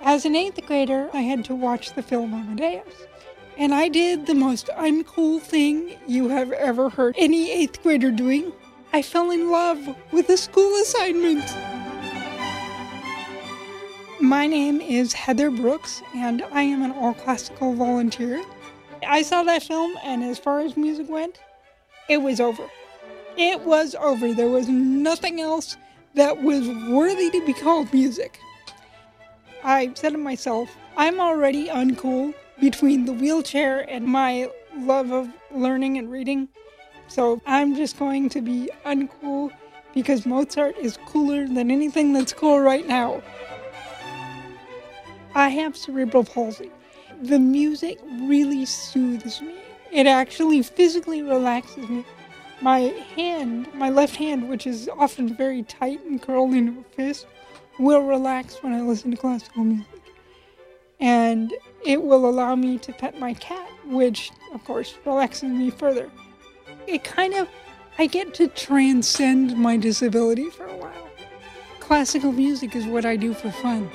As an eighth grader, I had to watch the film Amadeus. And I did the most uncool thing you have ever heard any eighth grader doing. I fell in love with a school assignment. My name is Heather Brooks, and I am an all classical volunteer. I saw that film, and as far as music went, it was over. It was over. There was nothing else that was worthy to be called music. I said to myself, I'm already uncool between the wheelchair and my love of learning and reading. So I'm just going to be uncool because Mozart is cooler than anything that's cool right now. I have cerebral palsy. The music really soothes me. It actually physically relaxes me. My hand, my left hand, which is often very tight and curled into a fist, will relax when I listen to classical music. And it will allow me to pet my cat, which, of course, relaxes me further. It kind of, I get to transcend my disability for a while. Classical music is what I do for fun.